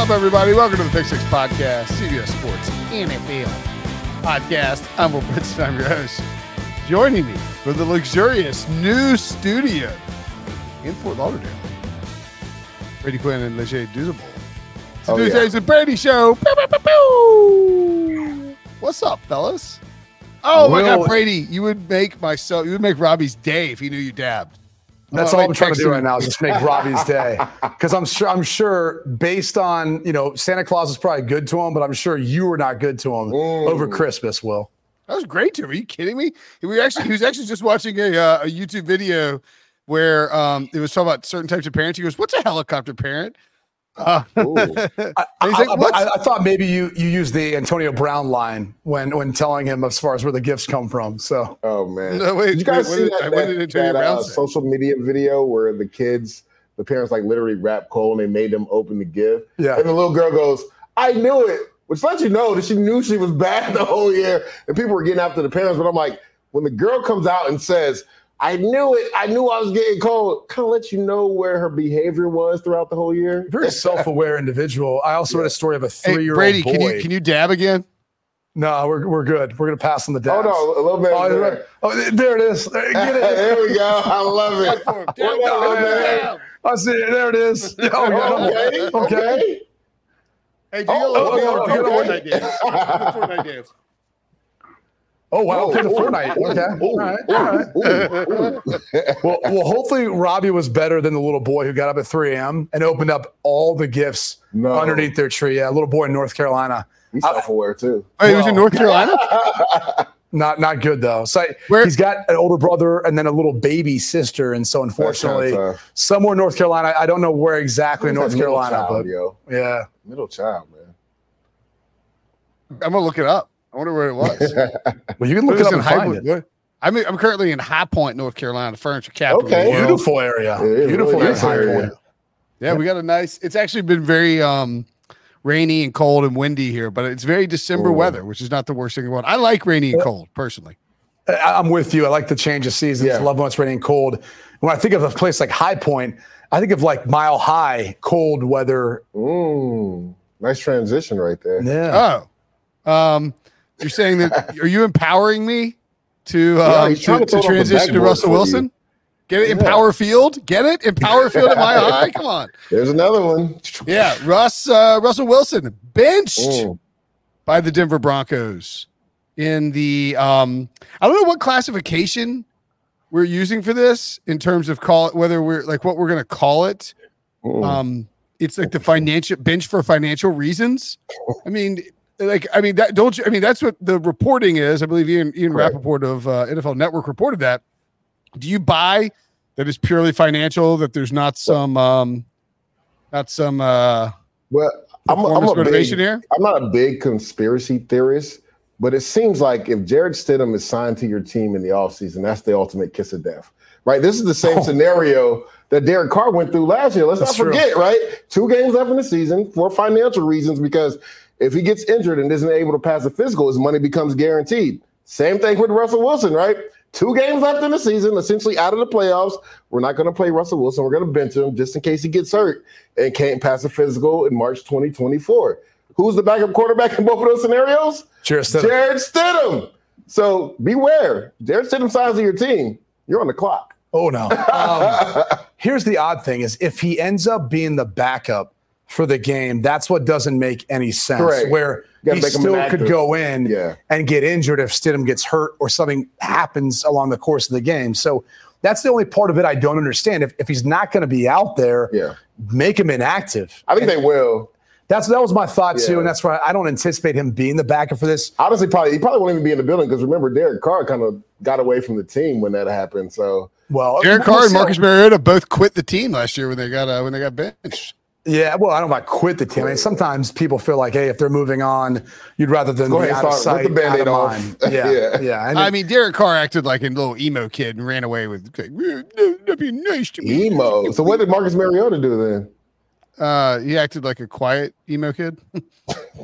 Up, everybody? Welcome to the Pick Six Podcast, CBS Sports NFL podcast. I'm Will Brinson, I'm your host. Joining me for the luxurious new studio in Fort Lauderdale, Brady Quinn and Leger Douzable. It's the Oh, yeah. Tuesdays with Brady Show. Pew, pew, pew. What's up, fellas? Oh my God, Brady! You would make my so you would make Robbie's day if he knew you dabbed. That's Oh, all I'm trying to do right now is just make Robbie's day. Because I'm sure I'm sure based on you know Santa Claus is probably good to him, but I'm sure you were not good to him over Christmas, Will. That was great to him. Are you kidding me? He was actually he was actually just watching a uh, a YouTube video where um it was talking about certain types of parents. He goes, "What's a helicopter parent?" Uh, and I, like, I- I- I thought maybe you you used the Antonio Brown line when when telling him as far as where the gifts come from. So Oh man! No, wait, Did you guys wait, see what that, did- that, that, uh, social media video where the kids, the parents like literally rap coal and they made them open the gift? Yeah. And the little girl goes, "I knew it," which lets you know that she knew she was bad the whole year, and people were getting after the parents. But I'm like, when the girl comes out and says. I knew it. I knew I was getting cold. Kind of let you know where her behavior was throughout the whole year. very self-aware individual. I also read a story of a three-year-old Brady, boy. can you can you dab again? no, we're we're good. We're gonna pass on the Oh dabs. no, a little bit. Oh, there. oh, there it is. Get it. there we go. I love it. Dab, What dab, dab, man? dab. I see it. There it is. Oh, oh Okay. yeah. okay. Hey, do Oh, your okay, do your oh, okay. Fortnite dance. Do the Fortnite dance. Oh wow, oh, oh, oh, okay, the Ooh, Fortnite. ooh, Okay, ooh, all right, all right. ooh, ooh. Well, well, hopefully Robbie was better than the little boy who got up at 3 a.m. and opened up all the gifts No. underneath their tree. Yeah, a little boy in North Carolina. He's uh, self-aware too. Oh, he was in North Carolina. Not not good though. So Where- he's got an older brother and then a little baby sister, and so unfortunately, somewhere in North Carolina. I don't know where exactly in North Carolina, child, but yo, yeah. middle child, man. I'm gonna look it up. I wonder where it was. Well, you can look it is up in and High find Point? it. What- I'm I'm currently in High Point, North Carolina, the furniture capital. of the Okay. world. Beautiful area. It is Beautiful really area. nice High area. Point. Yeah, we got a nice. It's actually been very um rainy and cold and windy here, but it's very December Ooh. weather, which is not the worst thing in the world. I like rainy and cold personally. I- I'm with you. I like the change of seasons. Yeah. Love when it's raining and cold. When I think of a place like High Point, I think of like mile high cold weather. Mm, nice transition right there. Yeah. Oh, um, you're saying that? Are you empowering me to Yeah, um, he's to, to to it off the transition to Russell for you. Wilson? Get it in Yeah. Power Field. Get it in Power Field at my high. Come on. There's another one. Yeah, Russ uh, Russell Wilson benched Mm. by the Denver Broncos in the um I don't know what classification we're using for this in terms of call whether we're like what we're going to call it. Mm. Um it's like the financial bench for financial reasons. I mean like I mean that don't you I mean that's what the reporting is. I believe Ian Ian Correct. Rappaport of uh, NFL Network reported that. Do you buy that is purely financial that there's not some um not some uh Well, I'm, a- I'm a motivation big, here? I'm not a big conspiracy theorist, but it seems like if Jarrett Stidham is signed to your team in the offseason, that's the ultimate kiss of death, right? This is the same Oh. scenario that Derek Carr went through last year. Let's That's not true. forget, right? Two games left in the season for financial reasons because if he gets injured and isn't able to pass a physical, his money becomes guaranteed. Same thing with Russell Wilson, right? Two games left in the season, essentially out of the playoffs. We're not going to play Russell Wilson. We're going to bench him just in case he gets hurt and can't pass a physical in March 2024. Who's the backup quarterback in both of those scenarios? Jarrett Stidham. Jarrett Stidham. So beware. Jarrett Stidham signs to your team. You're on the clock. Oh no. Um, here's the odd thing: is if he ends up being the backup for the game, that's what doesn't make any sense. Correct. Where You he still could go in Yeah. and get injured if Stidham gets hurt or something happens along the course of the game. So that's the only part of it I don't understand. If, if he's not going to be out there, Yeah. make him inactive. I think they will. That's that was my thought too, and that's why I don't anticipate him being the backup for this. Honestly, probably he probably won't even be in the building because remember, Derek Carr kind of got away from the team when that happened. So Well, Derek Carr and. Marcus Mariota both quit the team last year when they got uh, when they got benched. Yeah, well, I don't know about quit the team. I mean, sometimes people feel like, hey, if they're moving on, you'd rather them Go be ahead, out of start- sight, the out of off. mind. Yeah, Yeah. yeah. And I it- mean, Derek Carr acted like a little emo kid and ran away with like, "Eh, that'd be nice to me. emo. So what did Marcus Mariota do then? Uh, he acted like a quiet emo kid.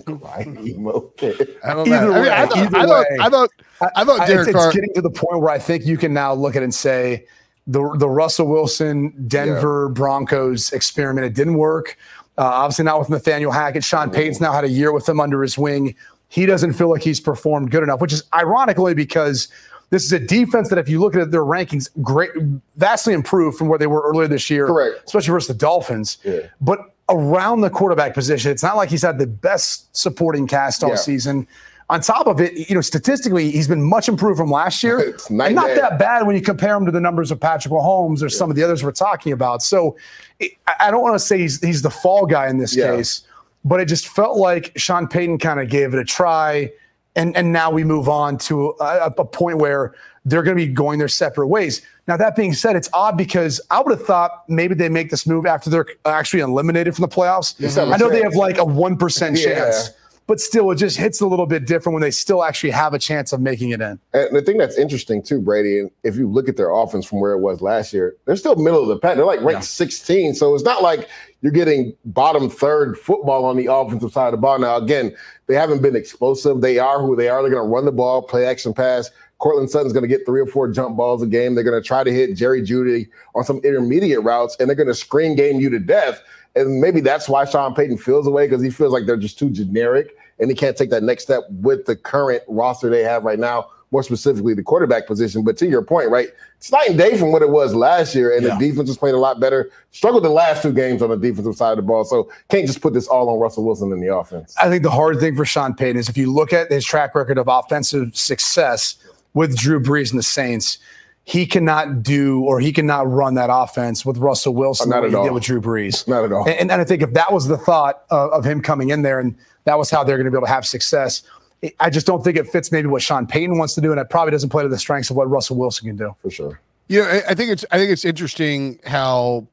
Right, emo. kid. I don't know. Either I, mean, I way, thought, either I thought, way. I thought, I thought I- Derek it's, Carr. it's getting to the point where I think you can now look at it and say the the Russell Wilson Denver Broncos experiment it didn't work. Uh, obviously not with Nathaniel Hackett. Sean Payton's now had a year with him under his wing. He doesn't feel like he's performed good enough, which is ironically because this is a defense that, if you look at their rankings, great, vastly improved from where they were earlier this year, Correct. especially versus the Dolphins. Yeah. But around the quarterback position, it's not like he's had the best supporting cast all Yeah. season. On top of it, you know, statistically, he's been much improved from last year. It's and not day. that bad when you compare him to the numbers of Patrick Mahomes or some of the others we're talking about. So it, I don't want to say he's, he's the fall guy in this Yeah. case, but it just felt like Sean Payton kind of gave it a try. And, and now we move on to a, a point where they're going to be going their separate ways. Now, that being said, it's odd because I would have thought maybe they make this move after they're actually eliminated from the playoffs. Just have a I know they have like a 1% Yeah. But still, it just hits a little bit different when they still actually have a chance of making it in. And the thing that's interesting too, Brady, and if you look at their offense from where it was last year, they're still middle of the pack. They're like ranked 16. So it's not like you're getting bottom third football on the offensive side of the ball. Now, again, they haven't been explosive. They are who they are. They're going to run the ball, play action pass. Courtland Sutton's going to get three or four jump balls a game. They're going to try to hit Jerry Jeudy on some intermediate routes, and they're going to screen game you to death. And maybe that's why Sean Payton feels away because he feels like they're just too generic and he can't take that next step with the current roster they have right now, more specifically the quarterback position. But to your point, right, it's night and day from what it was last year, and Yeah. the defense was playing a lot better. Struggled the last two games on the defensive side of the ball, so can't just put this all on Russell Wilson in the offense. I think the hard thing for Sean Payton is if you look at his track record of offensive success with Drew Brees and the Saints, he cannot do or he cannot run that offense with Russell Wilson oh, Not the way at he all. did with Drew Brees. Not at all. And, and I think if that was the thought of, of him coming in there and that was how they're going to be able to have success, I just don't think it fits maybe what Sean Payton wants to do, and it probably doesn't play to the strengths of what Russell Wilson can do. For sure. You know, I- I think it's I think it's interesting how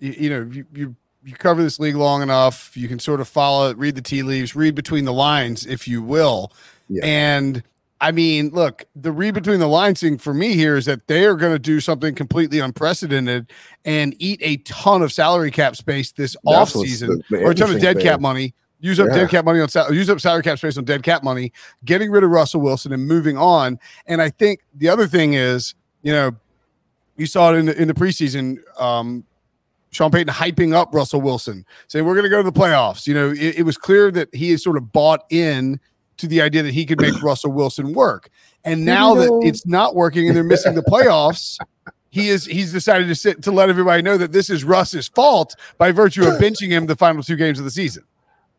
you, you know you, you you cover this league long enough, you can sort of follow it, read the tea leaves, read between the lines, if you will. Yeah. And I mean, look, the read between the lines thing for me here is that they are going to do something completely unprecedented and eat a ton of salary cap space this That's off season the- the or a ton of dead cap money. Use up Yeah. dead cap money on sal- use up salary cap space on dead cap money, getting rid of Russell Wilson and moving on. And I think the other thing is, you know, you saw it in the in the preseason. Um, Sean Payton hyping up Russell Wilson, saying we're going to go to the playoffs. You know, it, it was clear that he is sort of bought in to the idea that he could make Russell Wilson work. And now that it's not working and they're missing the playoffs, he is he's decided to sit to let everybody know that this is Russ's fault by virtue of benching him the final two games of the season.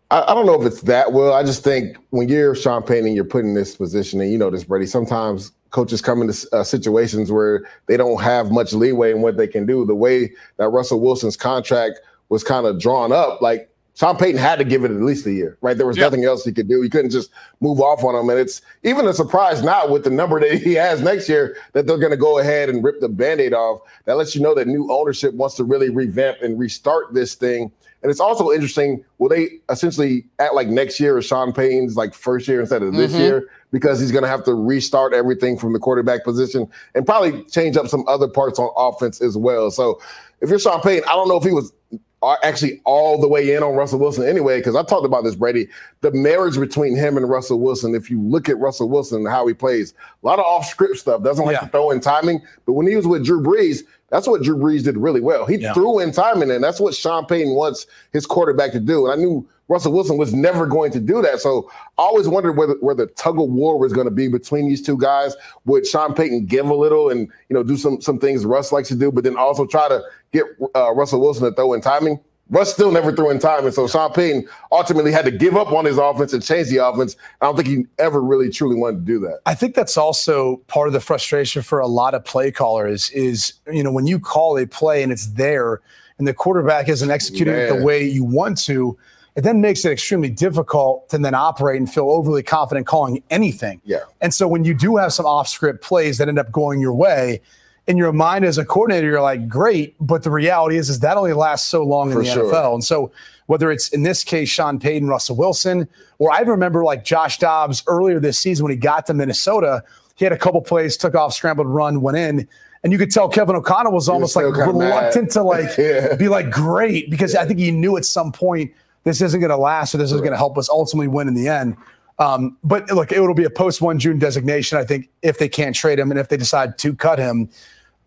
I, I don't know if it's that well. I just think when you're Sean Payton and you're put in this position, and you know this, Brady, sometimes coaches come into uh, situations where they don't have much leeway in what they can do. The way that Russell Wilson's contract was kind of drawn up, like Sean Payton had to give it at least a year, right? There was Yeah. nothing else he could do. He couldn't just move off on him. And it's even a surprise now with the number that he has next year that they're going to go ahead and rip the band aid off. That lets you know that new ownership wants to really revamp and restart this thing. And it's also interesting, will they essentially act like next year is Sean Payton's like first year instead of this Mhm. year? Because he's going to have to restart everything from the quarterback position and probably change up some other parts on offense as well. So if you're Sean Payton, I don't know if he was are actually all the way in on Russell Wilson anyway, because I talked about this, Brady. The marriage between him and Russell Wilson, if you look at Russell Wilson and how he plays, a lot of off script stuff, doesn't like Yeah. to throw in timing. But when he was with Drew Brees, that's what Drew Brees did really well. He Yeah. threw in timing, and that's what Sean Payton wants his quarterback to do. And I knew Russell Wilson was never going to do that. So I always wondered whether where the tug of war was going to be between these two guys. Would Sean Payton give a little and you know do some some things Russ likes to do, but then also try to get uh, Russell Wilson to throw in timing? Russ still never threw in timing, so Sean Payton ultimately had to give up on his offense and change the offense. I don't think he ever really truly wanted to do that. I think that's also part of the frustration for a lot of play callers is, you know, when you call a play and it's there and the quarterback isn't executing it the way you want to, it then makes it extremely difficult to then operate and feel overly confident calling anything. Yeah. And so when you do have some off script plays that end up going your way, in your mind as a coordinator, you're like, great. But the reality is, is that only lasts so long For in the sure. NFL. And so whether it's in this case, Sean Payton, Russell Wilson, or I remember like Josh Dobbs earlier this season when he got to Minnesota, he had a couple plays, took off, scrambled run, went in. And you could tell Kevin O'Connell was almost like still mad. reluctant to like Yeah. be like great because I think he knew at some point this isn't going to last or this isn't going to help us ultimately win in the end. Um, but look, it will be a post one June designation. I think if they can't trade him and if they decide to cut him,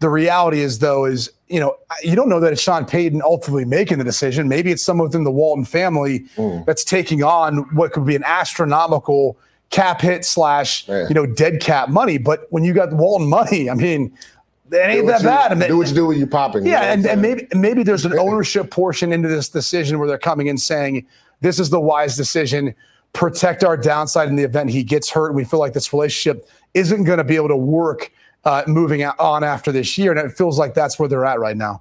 the reality is though is you know you don't know that it's Sean Payton ultimately making the decision. Maybe it's someone within the Walton family Mm. that's taking on what could be an astronomical cap hit slash Yeah. you know dead cap money. But when you got Walton money, I mean, it ain't that what you- bad. I mean, do what you do when you're popping. you know yeah, and, and maybe maybe there's an ownership portion into this decision where they're coming in saying this is the wise decision. Protect our downside in the event he gets hurt. And we feel like this relationship isn't going to be able to work uh, moving on after this year, and it feels like that's where they're at right now.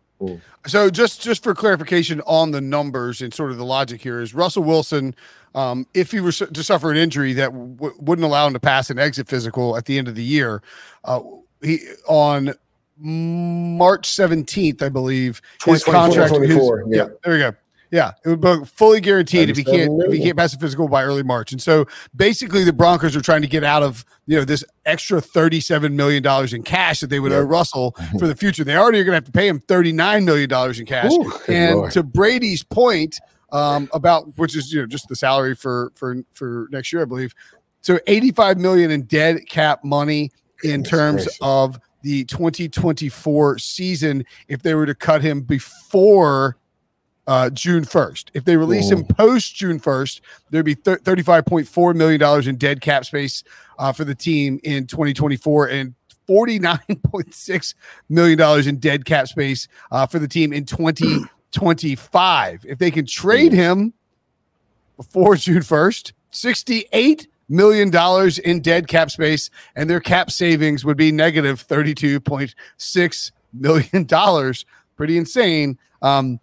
So just just for clarification on the numbers and sort of the logic here is Russell Wilson, um, if he were to suffer an injury that w- wouldn't allow him to pass an exit physical at the end of the year, uh, he on March seventeenth, I believe, his 2024, contract. his- yeah, yeah. there we go. Yeah, it would be fully guaranteed if he can't if he can't pass the physical by early March. And so basically, the Broncos are trying to get out of you know this extra thirty seven million dollars in cash that they would owe Russell for the future. They already are going to have to pay him thirty nine million dollars in cash. Ooh, and Lord. to Brady's point um, about which is you know just the salary for for for next year, I believe. So eighty five million in dead cap money in terms of the 2024 season if they were to cut him before uh, June 1st. If they release him post June 1st, there'd be thir- $35.4 million in dead cap space uh, for the team in 2024 and $49.6 million in dead cap space uh, for the team in 2025. If they can trade him before June 1st, 68 million dollars in dead cap space and their cap savings would be negative 32.6 million dollars. Pretty insane. Um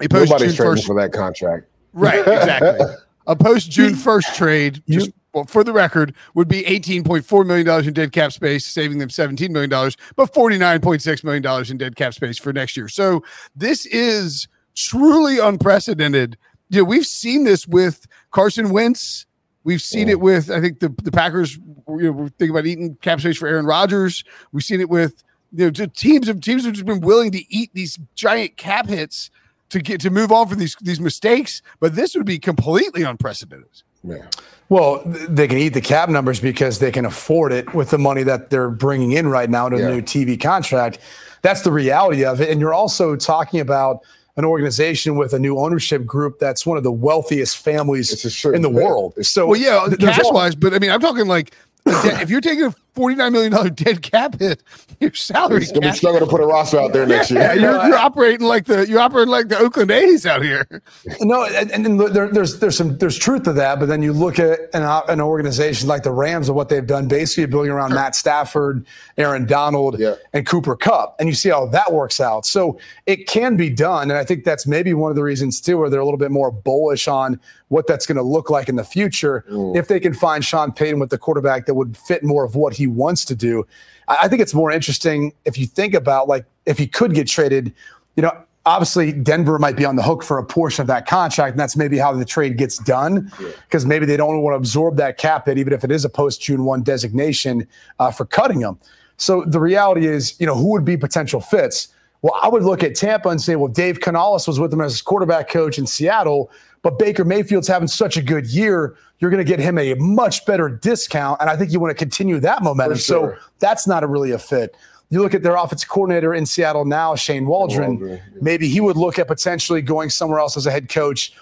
a post Nobody's June trading 1st for that contract. right exactly. A post June 1st trade just well, for the record would be 18.4 million dollars in dead cap space saving them 17 million dollars but 49.6 million dollars in dead cap space for next year. So this is truly unprecedented. You know we've seen this with Carson Wentz We've seen it with, I think the the Packers. You know, we're thinking about eating cap space for Aaron Rodgers. We've seen it with you know teams of teams have just been willing to eat these giant cap hits to get to move on from these these mistakes. But this would be completely unprecedented. Yeah. Well, they can eat the cap numbers because they can afford it with the money that they're bringing in right now to Yeah. the new TV contract. That's the reality of it. And you're also talking about an organization with a new ownership group that's one of the wealthiest families This is true. in the world. So, Well, yeah, cash wise, but I mean, I'm talking like if you're taking $49 million dead cap hit. Your salary It's gonna be cap. struggle to put a roster out there next Yeah, year. you're, you're operating like the you're operating like the Oakland A's out here. No, and, and there, there's there's some there's truth to that, but then you look at an, an organization like the Rams and what they've done, basically building around Matt Stafford, Aaron Donald, Yeah. and Cooper Kupp, and you see how that works out. So it can be done, and I think that's maybe one of the reasons too, where they're a little bit more bullish on what that's going to look like in the future if they can find Sean Payton with the quarterback that would fit more of what he wants to do. I I think it's more interesting if you think about like if he could get traded, you know, obviously Denver might be on the hook for a portion of that contract, and that's maybe how the trade gets done because maybe they don't want to absorb that cap hit, even if it is a post June one designation uh, for cutting them. So the reality is, you know, who would be potential fits? Well, I would look at Tampa and say, well, Dave Canales was with them as his quarterback coach in Seattle, but Baker Mayfield's having such a good year, you're going to get him a much better discount, and I think you want to continue that momentum. sure. So that's not a really a fit. You look at their offensive coordinator in Seattle now, Shane Waldron. Waldron, yeah. Maybe he would look at potentially going somewhere else as a head coach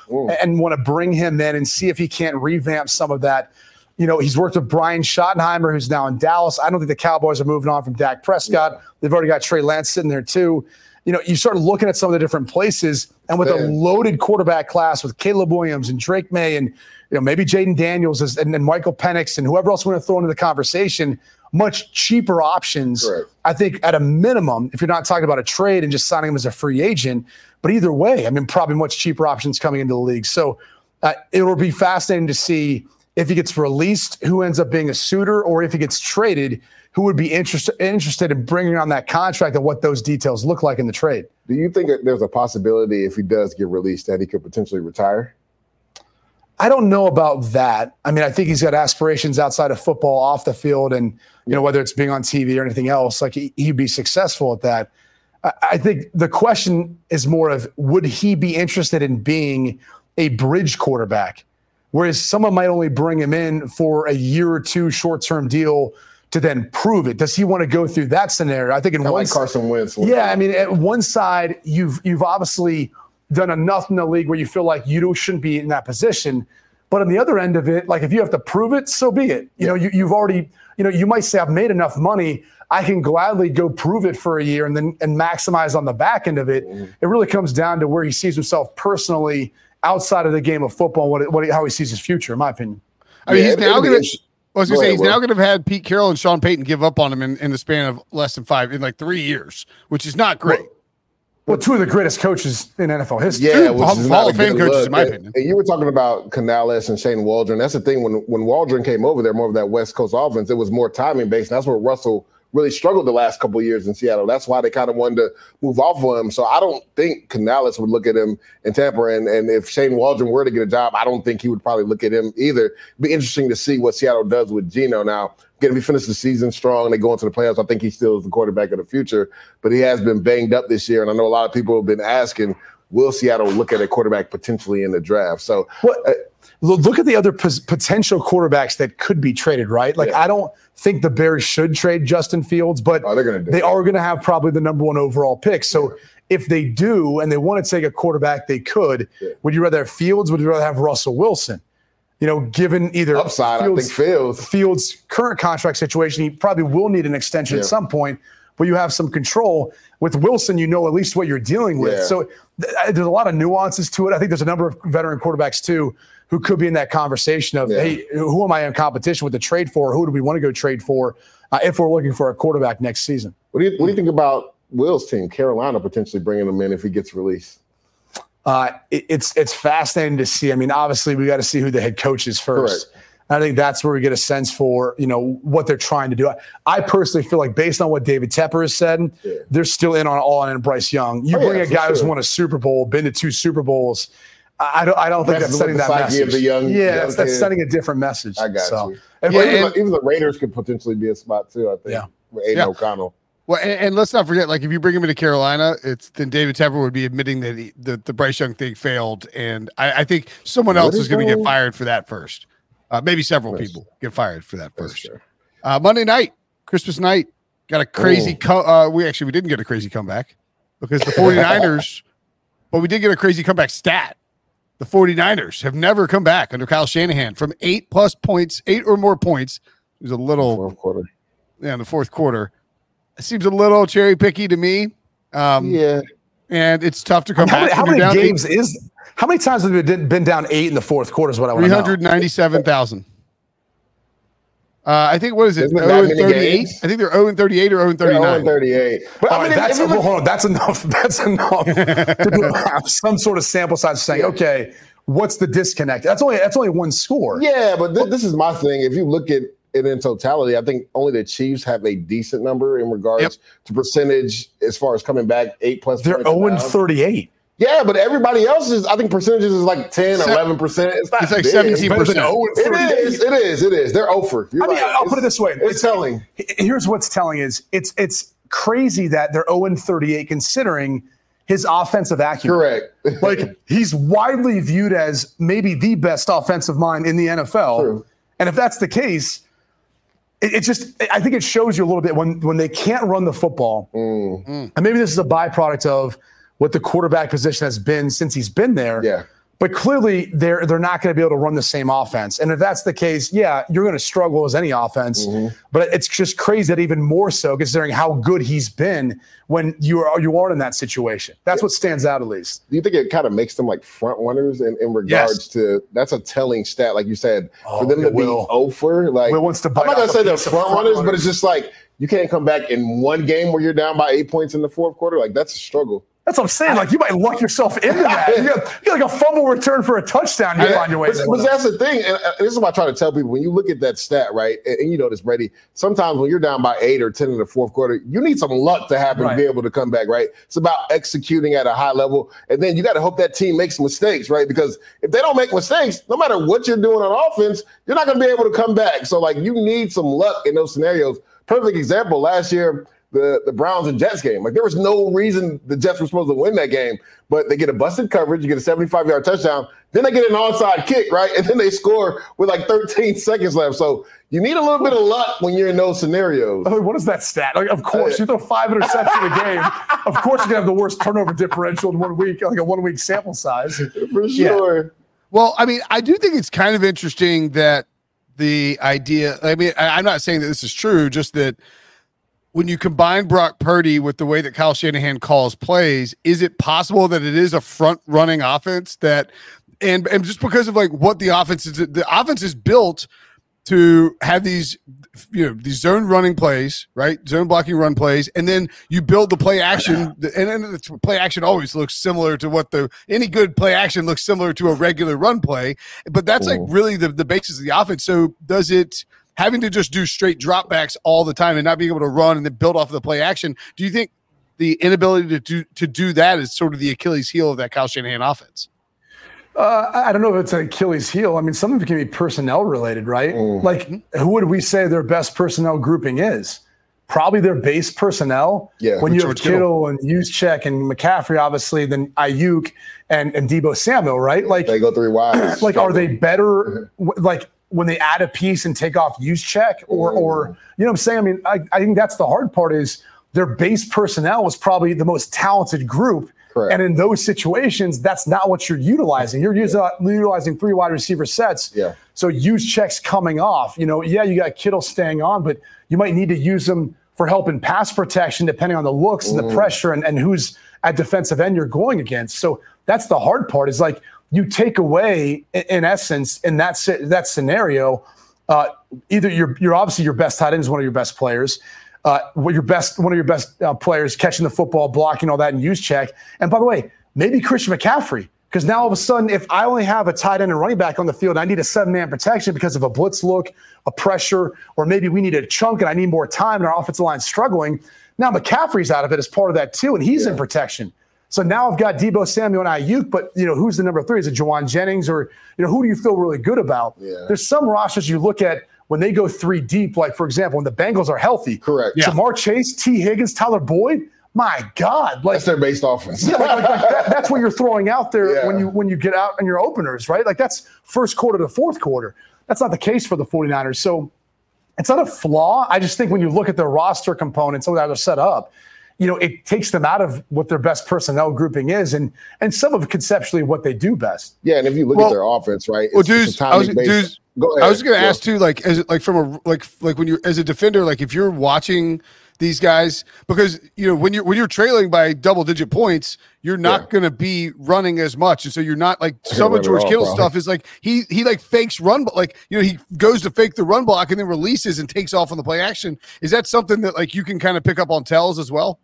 and want to bring him in and see if he can't revamp some of that. You know, he's worked with Brian Schottenheimer, who's now in Dallas. I don't think the Cowboys are moving on from Dak Prescott. They've already got Trey Lance sitting there too. You know, you start looking at some of the different places, and with a loaded quarterback class with Caleb Williams and Drake Maye and you know maybe Jayden Daniels is- and then Michael Penix and whoever else want to throw into the conversation, much cheaper options. Correct. I think at a minimum, if you're not talking about a trade and just signing him as a free agent, but either way, I mean, probably much cheaper options coming into the league. So uh, it will be fascinating to see if he gets released, who ends up being a suitor, or if he gets traded, who would be interested interested in bringing on that contract and what those details look like in the trade. Do you think that there's a possibility if he does get released that he could potentially retire? I don't know about that. I mean, I think he's got aspirations outside of football, off the field, and you know whether it's being on TV or anything else. Like he, he'd be successful at that. I, I think the question is more of would he be interested in being a bridge quarterback, whereas someone might only bring him in for a year or two short term deal to then prove it. Does he want to go through that scenario? I think in Kinda one like Carson Wentz. yeah, I mean, at one side, you've you've obviously done enough in the league where you feel like you shouldn't be in that position. But on the other end of it, like if you have to prove it, so be it. You know, you, you've already, you know, you might say I've made enough money. I can gladly go prove it for a year and then and maximize on the back end of it. Mm-hmm. It really comes down to where he sees himself personally outside of the game of football, what, it, what how he sees his future, in my opinion. I mean, Yeah, he's now gonna. interesting. I was gonna Go say ahead, he's now gonna have had Pete Carroll and Sean Payton give up on him in, in the span of less than five in like three years, which is not great. Well, two of the greatest coaches in NFL history. Yeah, Two which is Hall not of a Fame good coaches, look. in my And- opinion. And you were talking about Canales and Shane Waldron. That's the thing. When when Waldron came over there, more of that West Coast offense, it was more timing based. And that's where Russell really struggled the last couple of years in Seattle. That's why they kind of wanted to move off of him. So I don't think Canales would look at him in Tampa. And, and if Shane Waldron were to get a job, I don't think he would probably look at him either. It'd be interesting to see what Seattle does with Gino now. Again, if he finishes the season strong, and they go into the playoffs. I think he still is the quarterback of the future, but he has been banged up this year. And I know a lot of people have been asking, will Seattle look at a quarterback potentially in the draft? So What, Lo- look at the other pos- potential quarterbacks that could be traded, right? Like, Yeah. I don't think the Bears should trade Justin Fields, but oh, they're to they are going to have probably the number one overall pick. So if they do and they want to take a quarterback, they could. Yeah. Would you rather have Fields? Would you rather have Russell Wilson? You know, given either upside. I think Fields. Fields' current contract situation, he probably will need an extension Yeah. at some point, but you have some control. With Wilson, you know at least what you're dealing with. Yeah. So th- there's a lot of nuances to it. I think there's a number of veteran quarterbacks too who could be in that conversation of, Yeah. hey, who am I in competition with to trade for? Who do we want to go trade for uh, if we're looking for a quarterback next season? What do you What do you think about Will's team, Carolina, potentially bringing him in if he gets released? Uh, it, it's it's fascinating to see. I mean, obviously, we got to see who the head coach is first. I think that's where we get a sense for you know what they're trying to do. I, I personally feel like based on what David Tepper has said, Yeah. they're still in on all in Bryce Young. You Oh, yeah, bring a for guy who's won a Super Bowl, been to two Super Bowls. I I don't. I don't think that's sending the that psyche message. of the young- yeah, young that's, that's sending a different message. I got so, you. and- Yeah, even, and- the, even the Raiders could potentially be a spot too. I think. Yeah. With Aidan Yeah. O'Connell. Well, and, and let's not forget, like if you bring him into Carolina, it's then David Tepper would be admitting that he, the the Bryce Young thing failed, and I, I think someone What else is is going to get fired for that first. Uh, maybe several That's- people get fired for that first. true. Uh, Monday night, Christmas night, got a crazy. Ooh. Co- uh, we actually we didn't get a crazy comeback because the 49ers, but we did get a crazy comeback stat. The 49ers have never come back under Kyle Shanahan from eight plus points, eight or more points. It was a little Fourth quarter. yeah, in the fourth quarter. It seems a little cherry picky to me. Um, yeah, and it's tough to come how back. Many, how many games eight. is? How many times have we been down eight in the fourth quarter? Is what I want to know. Three hundred ninety-seven thousand. Uh, I think what is it? 0 and 38. I think they're 0 and 38 or 0 and 39. 0 and 38. But I mean, that's, well, hold on, that's enough. That's enough to have some sort of sample size saying, okay, what's the disconnect? That's only that's only one score. Yeah, but th- this is my thing. If you look at it in totality, I think only the Chiefs have a decent number in regards yep. to percentage as far as coming back eight plus. They're 0 and 38. Yeah, but everybody else is, I think percentages is like 10, 11%. It's, not it's like 17%. It is, it is, it is. They're over. I mean, I'll put it this way. It's, it's telling. Here's what's telling is it's it's crazy that they're 0 38 considering his offensive acumen. Correct. like he's widely viewed as maybe the best offensive mind in the NFL. True. And if that's the case, it, it, just I think it shows you a little bit when when they can't run the football. Mm. And maybe this is a byproduct of what the quarterback position has been since he's been there. Yeah. But clearly, they're they're not going to be able to run the same offense. And if that's the case, yeah, you're going to struggle as any offense. Mm-hmm. But it's just crazy that even more so, considering how good he's been when you are you are in that situation. That's yeah. what stands out at least. Do you think it kind of makes them like front runners in, in regards yes. to that's a telling stat, like you said, oh, for them to will. be over? Like Will wants to. I'm not going to say they're front runners, runners, but it's just like you can't come back in one game where you're down by eight points in the fourth quarter. Like that's a struggle. That's what I'm saying. Like you might luck yourself into that. You got, you got like a fumble return for a touchdown. You find your way. But, but that's the thing, and uh, this is what I try to tell people. When you look at that stat, right, and, and, you know this, Brady. Sometimes when you're down by eight or ten in the fourth quarter, you need some luck to happen right. to be able to come back. Right. It's about executing at a high level, and then you got to hope that team makes mistakes. Right. Because if they don't make mistakes, no matter what you're doing on offense, you're not going to be able to come back. So like you need some luck in those scenarios. Perfect example. Last year the, the Browns and Jets game. Like there was no reason the Jets were supposed to win that game, but they get a busted coverage, you get a 75 yard touchdown, then they get an onside kick, right? And then they score with like 13 seconds left. So you need a little bit of luck when you're in those scenarios. Oh, what is that stat? Like, of course, uh, you throw five interceptions in a game. Of course, you're gonna have the worst turnover differential in one week, like a one week sample size. For sure. Yeah. Well, I mean, I do think it's kind of interesting that the idea. I mean, I'm not saying that this is true, just that when you combine Brock Purdy with the way that Kyle Shanahan calls plays, is it possible that it is a front running offense that and and just because of like what the offense is the offense is built to have these you know these zone running plays, right? Zone blocking run plays, and then you build the play action, and then the play action always looks similar to what the any good play action looks similar to a regular run play, but that's like really the the basis of the offense. So does it? Having to just do straight dropbacks all the time and not being able to run and then build off of the play action. Do you think the inability to do to do that is sort of the Achilles heel of that Kyle Shanahan offense? Uh, I don't know if it's an Achilles heel. I mean, some of it can be personnel related, right? Mm. Like, who would we say their best personnel grouping is? Probably their base personnel. Yeah. When you have Kittle, Kittle and Juszczyk and McCaffrey, obviously, then Aiyuk and, and Deebo Samuel, right? Like they go three wide. Like, are they better? Like, when they add a piece and take off Juszczyk or or you know what I'm saying? I mean, I, I think that's the hard part is their base personnel was probably the most talented group. Correct. And in those situations, that's not what you're utilizing. You're using, uh, utilizing three wide receiver sets. Yeah. So Juszczyk's coming off. You know, yeah, you got Kittle staying on, but you might need to use them for help in pass protection, depending on the looks and the mm. pressure and, and who's at defensive end you're going against. So that's the hard part is like you take away, in essence, in that that scenario, uh, either you're you're obviously your best tight end is one of your best players. Uh, your best one of your best uh, players catching the football, blocking all that, and Juszczyk. And by the way, maybe Christian McCaffrey. Because now all of a sudden, if I only have a tight end and running back on the field, I need a seven man protection because of a blitz look, a pressure, or maybe we need a chunk and I need more time and our offensive line struggling. Now McCaffrey's out of it as part of that too, and he's yeah. in protection. So now I've got Deebo Samuel and Aiyuk, but you know who's the number three? Is it Jauan Jennings or you know who do you feel really good about? Yeah. There's some rosters you look at when they go three deep, like for example, when the Bengals are healthy. Correct. Yeah. Ja'Marr Chase, Tee Higgins, Tyler Boyd. My God, like that's their base offense. yeah, like, like that, that's what you're throwing out there yeah. when you when you get out in your openers, right? Like that's first quarter to fourth quarter. That's not the case for the 49ers. So it's not a flaw. I just think when you look at their roster components, how they're set up, you know, it takes them out of what their best personnel grouping is, and and some of conceptually what they do best. Yeah, and if you look well, at their offense, right? Well, Deuce, I was, Deuce, Go ahead. I was going to Yeah. ask too, like, as like from a like like when you're as a defender, like if you're watching these guys, because you know when you're when you're trailing by double digit points, you're not Yeah. going to be running as much, and so you're not like some of George all, Kittle's stuff is like he he like fakes run, but like you know he goes to fake the run block and then releases and takes off on the play action. Is that something that like you can kind of pick up on tells as well?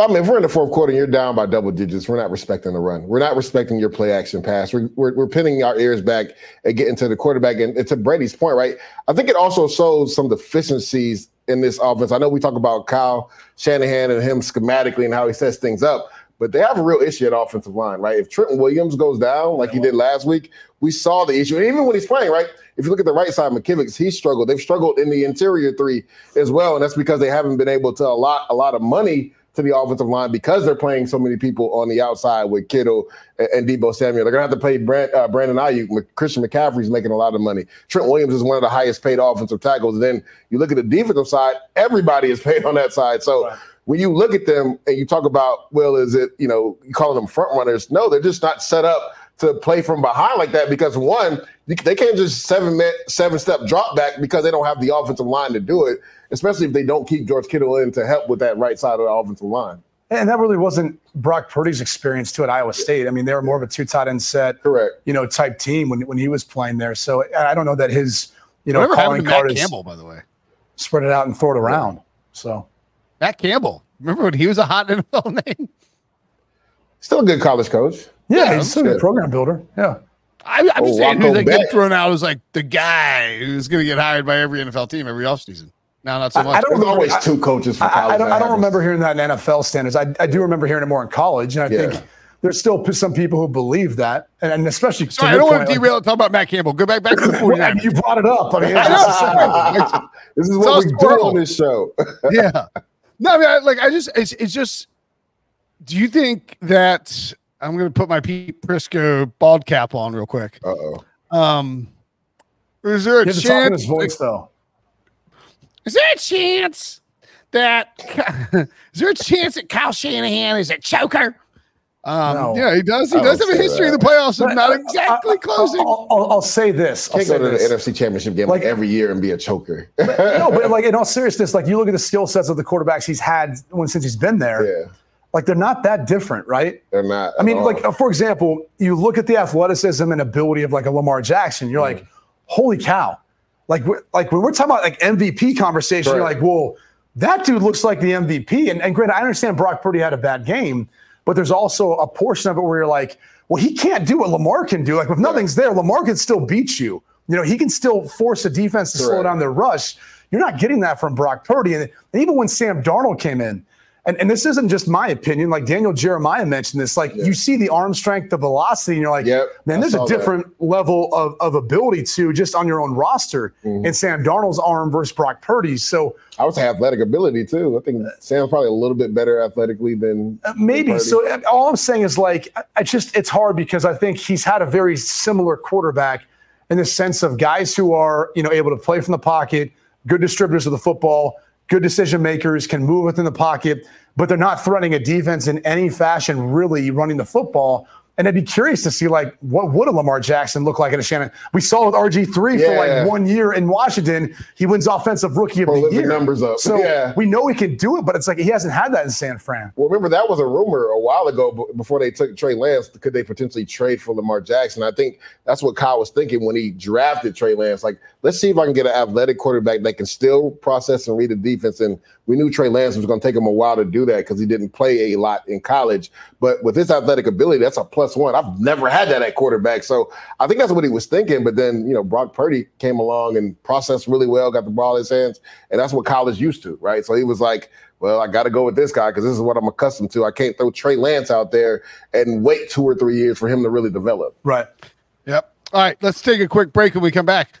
I mean, if we're in the fourth quarter and you're down by double digits, we're not respecting the run. We're not respecting your play action pass. We're, we're, we're pinning our ears back and getting to the quarterback. And it's to Brady's point, right? I think it also shows some deficiencies in this offense. I know we talk about Kyle Shanahan and him schematically and how he sets things up, but they have a real issue at offensive line, right? If Trenton Williams goes down like he did last week, we saw the issue. And even when he's playing, right? If you look at the right side, McKivitz, he's struggled. They've struggled in the interior three as well. And that's because they haven't been able to allot a lot of money to the offensive line because they're playing so many people on the outside with Kittle and, and Deebo Samuel. They're going to have to pay Brand, uh, Brandon Aiyuk. Christian McCaffrey's making a lot of money. Trent Williams is one of the highest paid offensive tackles. And then you look at the defensive side, everybody is paid on that side. So when you look at them and you talk about, well, is it, you know, you call them front runners? No, they're just not set up to play from behind like that because one, they can't just seven minute, seven step drop back because they don't have the offensive line to do it, especially if they don't keep George Kittle in to help with that right side of the offensive line. And that really wasn't Brock Purdy's experience too at Iowa State. I mean, they were more of a two tight end set, Correct. you know, type team when, when he was playing there. So I don't know that his, you know, Whatever calling happened to Matt is Campbell, by the way? spread it out and throw it around. So Matt Campbell. Remember when he was a hot NFL name? Still a good college coach. yeah, Yeah, he's still a shit. program builder. Yeah. I, I'm Oh, just saying who they get thrown out as like the guy who's going to get hired by every NFL team every offseason. No, not so much. I don't There's always I- two coaches for college. I don't, I don't remember hearing that in NFL standards. I, I do remember hearing it more in college. And I Yeah. think there's still p- some people who believe that. And, and especially, Sorry, I don't want point, to like- derail and talk about Matt Campbell. Go back back to the 49ers. you brought it up. I mean, I it's know. this is It's all what we do on this show. yeah. No, I mean, I, like I just, it's, it's just. Do you think that I'm going to put my Pete Prisco bald cap on real quick? Uh oh. Um, is there a you have to in chance? his voice, though. Is there a chance that is there a chance that Kyle Shanahan is a choker? Um, No. yeah, he does. He I does have a say history in the that. playoffs of not exactly I- closing. I'll, I'll, I'll say this. I'll Can't say go to the. NFC Championship game like, Like- every year and be a choker. no, but like in all seriousness, like you look at the skill sets of the quarterbacks he's had when since he's been there. yeah, Like they're not that different, right? they're not. I mean, all. like uh, for example, you look at the athleticism and ability of like a Lamar Jackson. You're like, holy cow! Like, we're, like when we're talking about like MVP conversation, you're like, whoa, that dude looks like the MVP. And, and granted, I understand Brock Purdy had a bad game, but there's also a portion of it where you're like, well, he can't do what Lamar can do. Like if nothing's there, Lamar can still beat you. You know, he can still force a defense to slow down their rush. You're not getting that from Brock Purdy. And, and even when Sam Darnold came in, and, and this isn't just my opinion, like Daniel Jeremiah mentioned this, like you see the arm strength, the velocity, and you're like, Yep, man, there's a saw that. different level of, of ability to just on your own roster Mm-hmm. in Sam Darnold's arm versus Brock Purdy's. So I would say athletic ability too. I think Sam's probably a little bit better athletically than uh, maybe. Purdy. So uh, all I'm saying is like, I just, it's hard because I think he's had a very similar quarterback in the sense of guys who are, you know, able to play from the pocket, good distributors of the football, good decision makers, can move within the pocket, but they're not threatening a defense in any fashion, really running the football. And I'd be curious to see like what would a Lamar Jackson look like in a Shannon? We saw with RG three for like one year in Washington, he wins offensive rookie of the year. numbers up. So Yeah. we know he can do it, but it's like he hasn't had that in San Fran. Well, remember that was a rumor a while ago before they took Trey Lance. Could they potentially trade for Lamar Jackson? I think that's what Kyle was thinking when he drafted Trey Lance. Like, let's see if I can get an athletic quarterback that can still process and read the defense. And we knew Trey Lance was going to take him a while to do that because he didn't play a lot in college. But with his athletic ability, that's a plus one. I've never had that at quarterback. So I think that's what he was thinking. But then, you know, Brock Purdy came along and processed really well, got the ball in his hands. And that's what college used to, right? So he was like, well, I got to go with this guy because this is what I'm accustomed to. I can't throw Trey Lance out there and wait two or three years for him to really develop. Right. Yep. All right, let's take a quick break when we come back.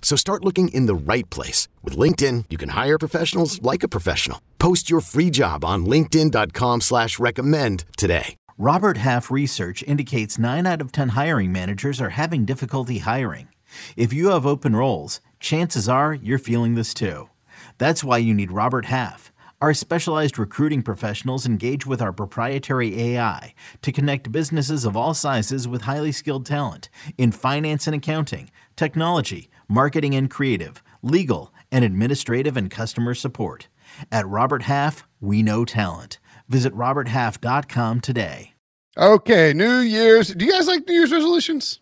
So start looking in the right place. With LinkedIn, you can hire professionals like a professional. Post your free job on linkedin.com slash recommend today. Robert Half research indicates 9 out of 10 hiring managers are having difficulty hiring. If you have open roles, chances are you're feeling this too. That's why you need Robert Half. Our specialized recruiting professionals engage with our proprietary AI to connect businesses of all sizes with highly skilled talent in finance and accounting, technology, marketing and creative, legal, and administrative and customer support. At Robert Half, we know talent. Visit RobertHalf.com today. Okay, New Year's. Do you guys like New Year's resolutions?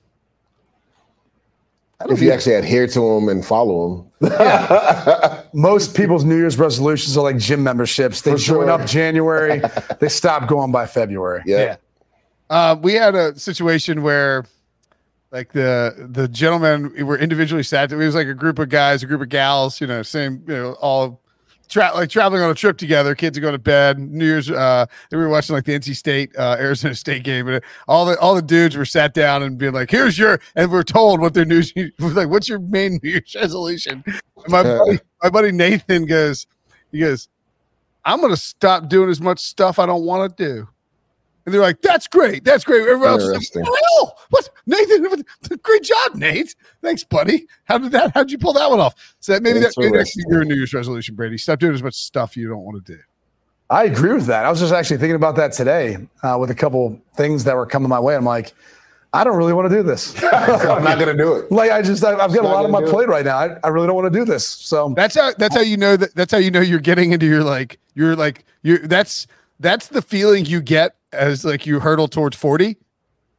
If you actually adhere to them and follow them. Most people's New Year's resolutions are like gym memberships. They For join sure. up January, they stop going by February. Yeah. Uh, we had a situation where, like the the gentlemen were individually sat. It was like a group of guys, a group of gals. You know, same. You know, all tra- like traveling on a trip together. Kids are going to bed. New Year's. Uh, we were watching like the NC State uh, Arizona State game, and all the all the dudes were sat down and being like, "Here's your," and we're told what their news. Like, what's your main New Year's resolution? And my buddy, my buddy Nathan goes, he goes, I'm going to stop doing as much stuff I don't want to do. And they're like, "That's great, that's great." Everyone else, is like, Interesting. "Oh, what, Nathan? Great job, Nate. Thanks, buddy. How did that? How'd you pull that one off? So that maybe that maybe that's your New Year's resolution, Brady. Stop doing as much stuff you don't want to do. I agree with that. I was just actually thinking about that today uh, with a couple things that were coming my way. I'm like, I don't really want to do this. I'm not going to do it. like I just, I, I've got a lot on my gonna do plate right now. I, I really don't want to do this. So That's how. That's how you know that. That's how you know you're getting into your like. You're like. You're. That's that's the feeling you get as like you hurdle towards forty.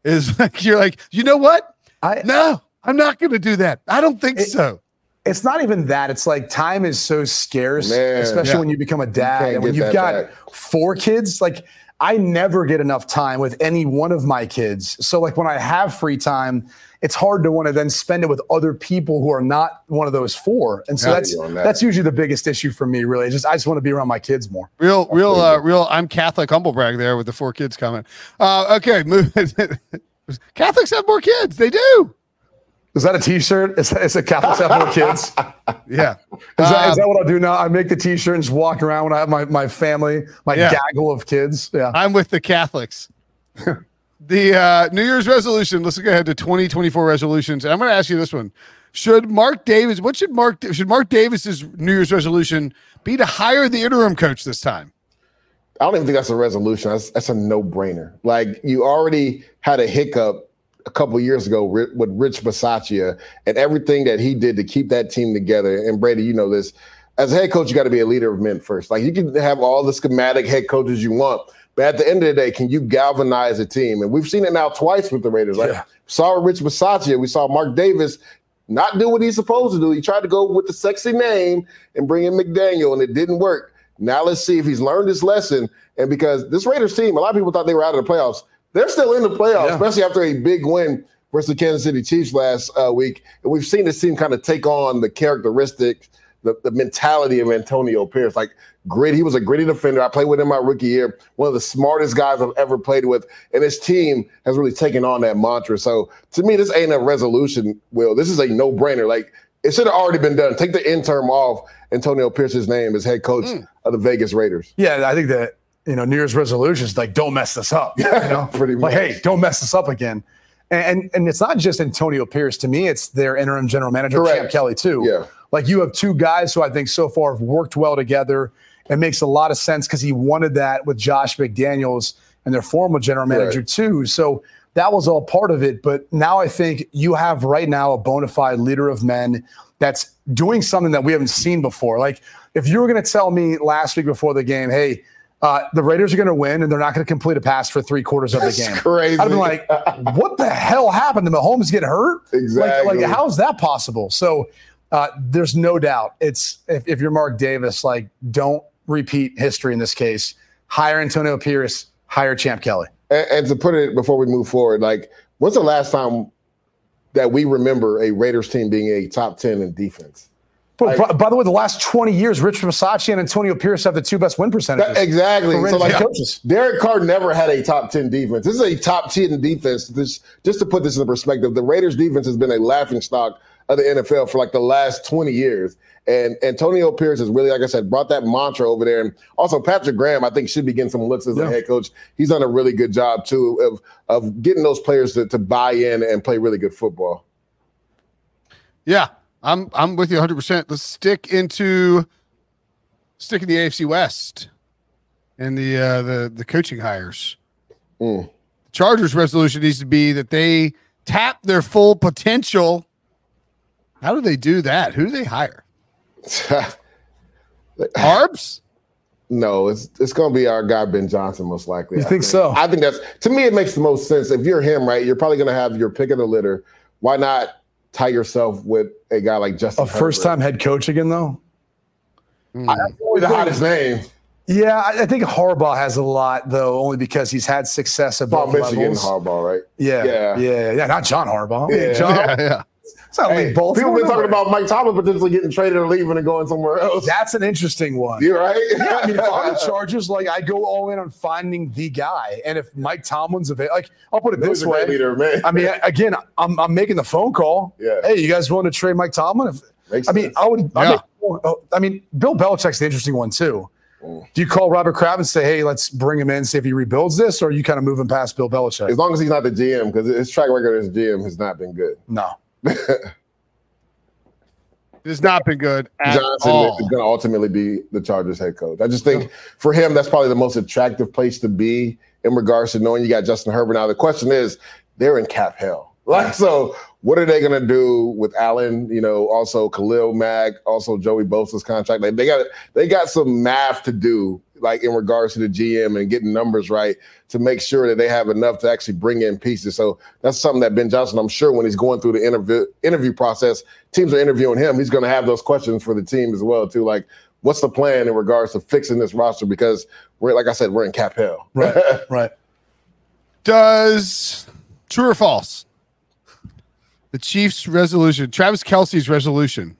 Is like you're like you know what? I, No, I'm not going to do that. I don't think It- so. it's not even that. It's like time is so scarce, Man. especially Yeah. when you become a dad and when you've got back. four kids. Like I never get enough time with any one of my kids. So like when I have free time, it's hard to want to then spend it with other people who are not one of those four. And so Yeah. that's that. that's usually the biggest issue for me. Really, just I just want to be around my kids more. Real, real, uh, real. I'm Catholic humble brag there with the four kids comment. Uh, okay. Catholics have more kids. They do. Is that a T-shirt? Is that, is it Catholics have more kids? Yeah. Is, that, is Um, that what I'll do now? I make the T-shirt and just walk around when I have my, my family, my Yeah. gaggle of kids. Yeah. I'm with the Catholics. the uh, New Year's resolution. Let's look ahead to 2024 resolutions. And I'm going to ask you this one: Should Mark Davis? What should Mark? Should Mark Davis's New Year's resolution be to hire the interim coach this time? I don't even think that's a resolution. That's, that's a no brainer. Like you already had a hiccup a couple years ago with Rich Bisaccia and everything that he did to keep that team together. And Brady, you know this. As a head coach, you got to be a leader of men first. Like you can have all the schematic head coaches you want, but at the end of the day, can you galvanize a team? And we've seen it now twice with the Raiders. Like Yeah. saw Rich Bisaccia, we saw Mark Davis not do what he's supposed to do. He tried to go with the sexy name and bring in McDaniel, and it didn't work. Now let's see if he's learned his lesson. And because this Raiders team, a lot of people thought they were out of the playoffs. They're still in the playoffs, Yeah. especially after a big win versus the Kansas City Chiefs last uh, week. And we've seen this team kind of take on the characteristics, the, the mentality of Antonio Pierce. Like grit, he was a gritty defender. I played with him my rookie year. One of the smartest guys I've ever played with. And his team has really taken on that mantra. So to me, this ain't a resolution, Will. This is a no-brainer. Like it should have already been done. Take the interim off Antonio Pierce's name as head coach of the Vegas Raiders. Yeah, I think that you know New Year's resolutions like don't mess this up. You know, Pretty like hey, don't mess this up again. And, and and it's not just Antonio Pierce. To me, it's their interim general manager Correct. Champ Kelly too. Yeah. like you have two guys who I think so far have worked well together. It makes a lot of sense because he wanted that with Josh McDaniels and their former general manager Right. too. So that was all part of it. But now I think you have right now a bona fide leader of men that's doing something that we haven't seen before. Like if you were going to tell me last week before the game, hey, uh, the Raiders are going to win and they're not going to complete a pass for three quarters of the That's game. crazy. I'd be like, what the hell happened? Did Mahomes get hurt? Exactly. Like, like how is that possible? So uh, there's no doubt. It's if, if you're Mark Davis, like don't repeat history in this case. Hire Antonio Pierce, hire Champ Kelly. and, and to put it before we move forward, like when's the last time that we remember a Raiders team being a top ten in defense? But by, by the way, the last 20 years, Rich Bisaccia and Antonio Pierce have the two best win percentages. That- exactly. So like coaches. Derek Carr never had a top ten defense. This is a top ten defense. This just to put this in perspective, the Raiders defense has been a laughing stock of the NFL for like the last 20 years. And Antonio Pierce has really, like I said, brought that mantra over there. And also Patrick Graham, I think, should be getting some looks as yeah. a head coach. He's done a really good job too of of getting those players to, to buy in and play really good football. Yeah, I'm I'm with you 100. percent Let's stick into stick in the AFC West and the uh, the the coaching hires. Mm. Chargers resolution needs to be that they tap their full potential. How do they do that? Who do they hire? Harbs? No, it's it's gonna be our guy Ben Johnson most likely. You think, think, so? I think that's to me it makes the most sense. If you're him, right, you're probably gonna have your pick of the litter. Why not tie yourself with a guy like Justin? A first time head coach again though? Mm. I, that's the hottest name. Yeah, I think Harbaugh has a lot though, only because he's had success at both Michigan levels. Harbaugh, right? Yeah, yeah, yeah, yeah. Not John Harbaugh. Yeah, John, yeah, yeah. It's hey, people have been talking about Mike Tomlin potentially getting traded or leaving and going somewhere else. That's an interesting one. You're right. yeah, I mean, if I'm the Chargers, like I go all in on finding the guy, and if Mike Tomlin's available, like I'll put it this way, leader, man. I mean, again, I'm, I'm making the phone call. Yeah. Hey, you guys want to trade Mike Tomlin? If, Makes I mean, sense. I would. Yeah. I mean, Oh, I mean, Bill Belichick's the interesting one too. Mm. Do you call Robert Kraft and say, "Hey, let's bring him in, see if he rebuilds this," or are you kind of moving past Bill Belichick? As long as he's not the GM, because his track record as GM has not been good. No, it has not been good Johnson all. is going to ultimately be the Chargers head coach. I just think for him, that's probably the most attractive place to be in regards to knowing you got Justin Herbert. Now the question is, they're in cap hell. Like so, what are they going to do with Allen? You know, also Khalil Mack, also Joey Bosa's contract. Like they got they got some math to do, like in regards to the GM and getting numbers right to make sure that they have enough to actually bring in pieces. So that's something that Ben Johnson, I'm sure, when he's going through the interview interview process, teams are interviewing him. He's going to have those questions for the team as well, too. Like, what's the plan in regards to fixing this roster? Because we're like I said, we're in cap hell. right, right. Does true or false? The Chiefs' resolution, Travis Kelce's resolution,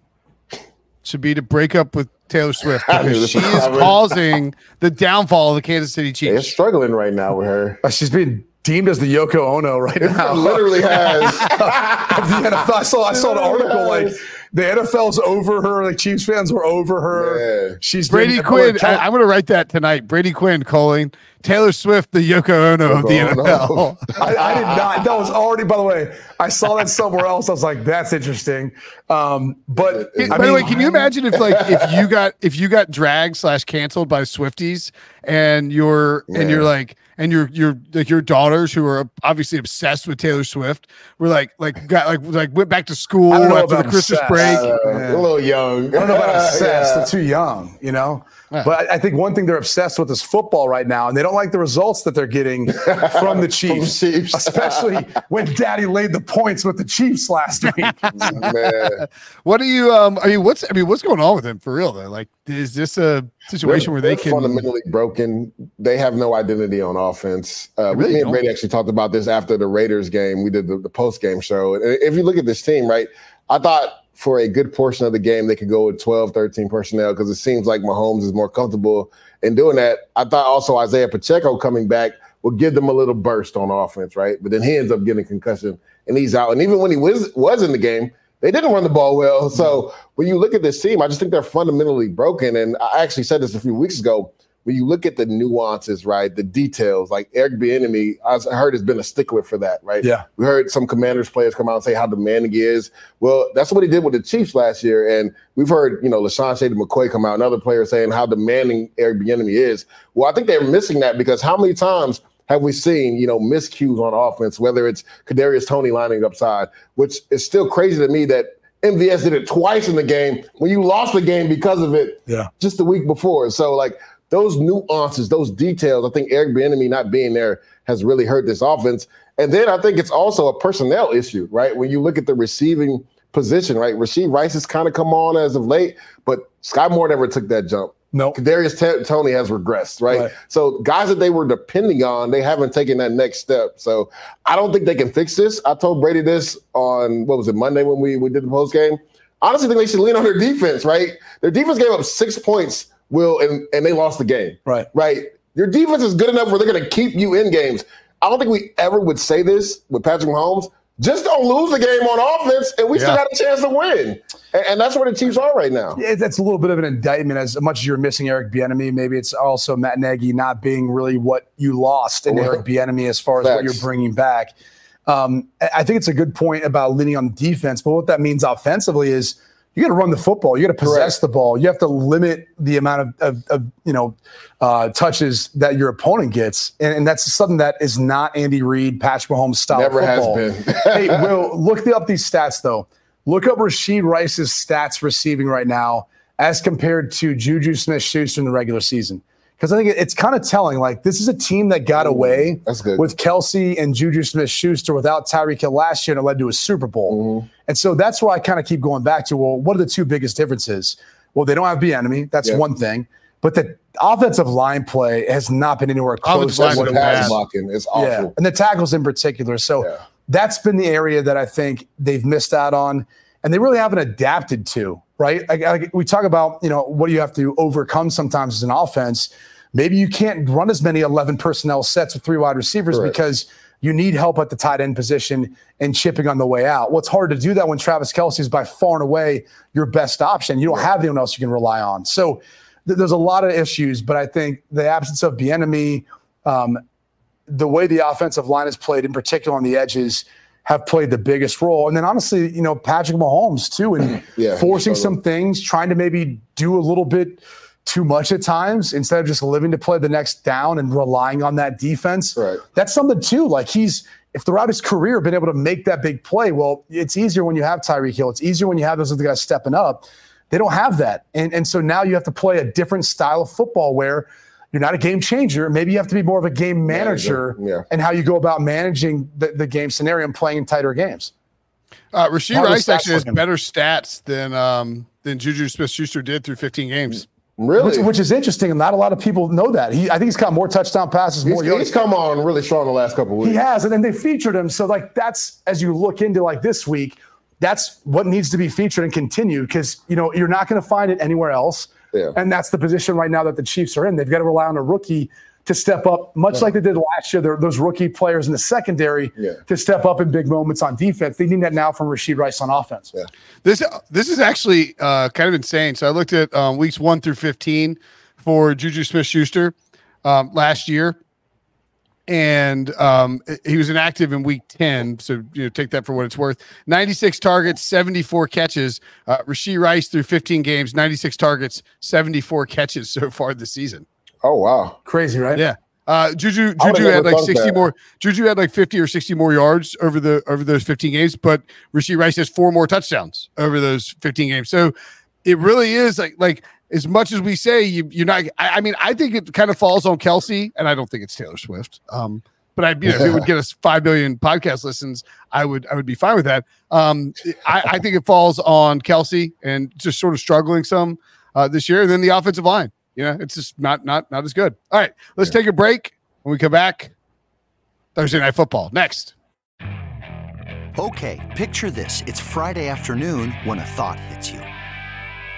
should be to break up with Taylor Swift I because she is causing the downfall of the Kansas City Chiefs. They're struggling right now with her. Uh, She's being deemed as the Yoko Ono right It now. literally has. Of the NFL. I saw I saw an article like the NFL's over her, like Chiefs fans were over her. Yeah. She's Brady been, Quinn, I, am going to write that tonight. Brady Quinn calling Taylor Swift the Yoko Ono of the NFL. I, I did not. That was already. By the way, I saw that somewhere else. I was like, "That's interesting." Um, but By I by the way, can you imagine if like if you got if you got dragged slash canceled by Swifties and you're and you're like and your your like your daughters who are obviously obsessed with Taylor Swift were like like got like like went back to school I don't know after the about Christmas obsessed. break. Uh, Yeah. A little young. I don't know about obsessed. Yeah. They're too young, you know. Yeah. But I I think one thing they're obsessed with is football right now, and they don't like the results that they're getting from the Chiefs, Chiefs. especially when Daddy laid the points with the Chiefs last week. Man. What do you um I mean what's I mean what's going on with him for real though? Like is this a situation where they They're can fundamentally broken. They have no identity on offense. Uh, really me and don't. Brady actually talked about this after the Raiders game. We did the, the post game show. And if you look at this team, right, I thought for a good portion of the game they could go with 12, 13 personnel because it seems like Mahomes is more comfortable in doing that. I thought also Isaiah Pacheco coming back would give them a little burst on offense, right? But then he ends up getting concussion and he's out. And even when he was was in the game, they didn't run the ball well. So when you look at this team, I just think they're fundamentally broken. And I actually said this a few weeks ago. When you look at the nuances, right, the details, like Eric Bieniemy, I heard has been a stickler for that, right? Yeah. We heard some Commanders players come out and say how demanding he is. Well, that's what he did with the Chiefs last year, and we've heard you know LeSean Shady McCoy come out and other players saying how demanding Eric Bieniemy is. Well, I think they're missing that because how many times have we seen you know miscues on offense, whether it's Kadarius Toney lining upside, which is still crazy to me that MVS did it twice in the game when you lost the game because of it Yeah. just the week before. So like those nuances, those details, I think Eric Bieniemy not being there has really hurt this offense. And then I think it's also a personnel issue, right? When you look at the receiving position, right? Rashee Rice has kind of come on as of late, but Skyy Moore never took that jump. No. Kadarius T- Toney has regressed, right? Right. So guys that they were depending on, they haven't taken that next step. So I don't think they can fix this. I told Brady this on what was it Monday when we we did the post game. Honestly, think they should lean on their defense, right? Their defense gave up six points, Will, and and they lost the game, Right. right? Your defense is good enough where they're going to keep you in games. I don't think we ever would say this with Patrick Mahomes, just don't lose the game on offense, and we yeah. still got a chance to win. And, and, that's where the Chiefs are right now. Yeah, that's a little bit of an indictment. As much as you're missing Eric Bieniemy, maybe it's also Matt Nagy not being really what you lost in Eric Bieniemy as far as Facts. what you're bringing back. Um, I think it's a good point about leaning on defense, but what that means offensively is you got to run the football. You got to possess Correct. the ball. You have to limit the amount of, of, of you know uh, touches that your opponent gets, and, and, that's something that is not Andy Reid, Patrick Mahomes style. Never football. has been. hey, Will, look up these stats though. Look up Rashee Rice's stats receiving right now as compared to Juju Smith-Schuster in the regular season because I think it's kind of telling. Like this is a team that got away with Kelce and Juju Smith Schuster without Tyreek Hill last year, and it led to a Super Bowl. Mm-hmm. And so that's why I kind of keep going back to well, what are the two biggest differences? Well, they don't have Bieniemy. That's yeah. one thing. But the offensive line play has not been anywhere close to what it was. Blocking is awful. Yeah. And the tackles in particular. So yeah. that's been the area that I think they've missed out on, and they really haven't adapted to right? Like, like, we talk about, you know, what do you have to overcome sometimes as an offense? Maybe you can't run as many 11 personnel sets with three wide receivers Correct. because you need help at the tight end position and chipping on the way out. Well, it's hard to do that when Travis Kelce is by far and away your best option. You don't have anyone else you can rely on. So th- there's a lot of issues, but I think the absence of Bieniemy, um, the way the offensive line is played, in particular on the edges, have played the biggest role. And then honestly, you know, Patrick Mahomes too, and yeah, forcing some things, trying to maybe do a little bit too much at times instead of just living to play the next down and relying on that defense. Right. That's something too. Like he's if throughout his career been able to make that big play, well, it's easier when you have Tyreek Hill. It's easier when you have those other guys stepping up. They don't have that. And and so now you have to play a different style of football where you're not a game changer. Maybe you have to be more of a game manager, yeah. and how you go about managing the, the game scenario and playing in tighter games. Uh, Rashee Rice actually has better stats than um, than Juju Smith Schuster did through 15 games. Really, which, which, is interesting, and not a lot of people know that. He, I think he's got more touchdown passes, he's, more. He's come on really strong the last couple weeks. He has, and then they featured him. So, like, that's as you look into like this week, that's what needs to be featured and continued because you know you're not going to find it anywhere else. Yeah. And that's the position right now that the Chiefs are in. They've got to rely on a rookie to step up, much yeah. like they did last year. Those rookie players in the secondary yeah. to step up in big moments on defense. They need that now from Rashee Rice on offense. Yeah. This this is actually uh, kind of insane. So I looked at um, weeks one through fifteen for Juju Smith Schuster um, last year. And um, he was inactive in week 10. So, you know, take that for what it's worth. 96 targets, 74 catches. Uh, Rashee Rice through 15 games, 96 targets, 74 catches so far this season. Oh, wow. Crazy, right? Yeah. Uh, Juju Juju had like 60 that. more. Juju had like 50 or 60 more yards over the over those 15 games, but Rashee Rice has four more touchdowns over those 15 games. So it really is like like as much as we say you, you're not, I, I, mean, I think it kind of falls on Kelce, and I don't think it's Taylor Swift. Um, but I, you know, if it would get us five billion podcast listens, I would, I would be fine with that. Um, I, I think it falls on Kelce and just sort of struggling some uh, this year, and then the offensive line. You know, it's just not, not, not as good. All right, let's yeah. take a break. When we come back, Thursday night football next. Okay, picture this: it's Friday afternoon when a thought hits you.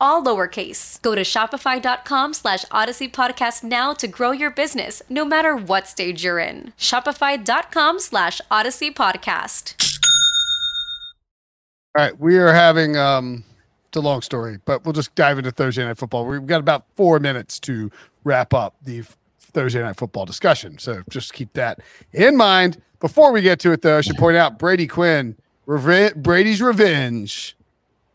all lowercase. Go to shopify.com slash odyssey podcast now to grow your business, no matter what stage you're in. Shopify.com slash odyssey podcast. All right, we are having um it's a long story, but we'll just dive into Thursday night football. We've got about four minutes to wrap up the Thursday night football discussion. So just keep that in mind. Before we get to it, though, I should point out Brady Quinn, Reve- Brady's revenge.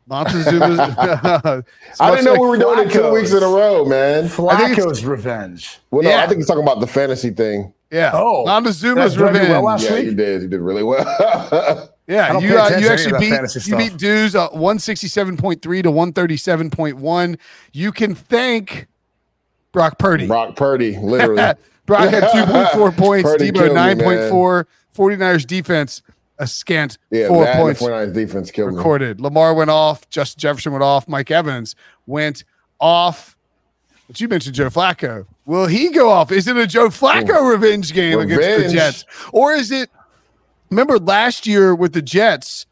Montezuma's. I didn't know we were doing it two weeks in a row, man. Flacco's revenge. Well, no, Yeah. I think he's talking about the fantasy thing. Yeah. Oh, Montezuma's did I do revenge. well last yeah, week? you did. You did really well. Yeah, you uh, you actually beat you stuff. beat Deuce uh, one sixty seven point three to one thirty seven point one. You can thank Brock Purdy. Brock Purdy, literally. Brock had two point four points. Purdy Deebo killed me, nine point 49ers defense a scant Yeah, four that points the defense killed me. recorded. Lamar went off. Justin Jefferson went off. Mike Evans went off. But you mentioned Joe Flacco. Will he go off? Is it a Joe Flacco revenge game against the Jets? Or is it remember last year with the Jets,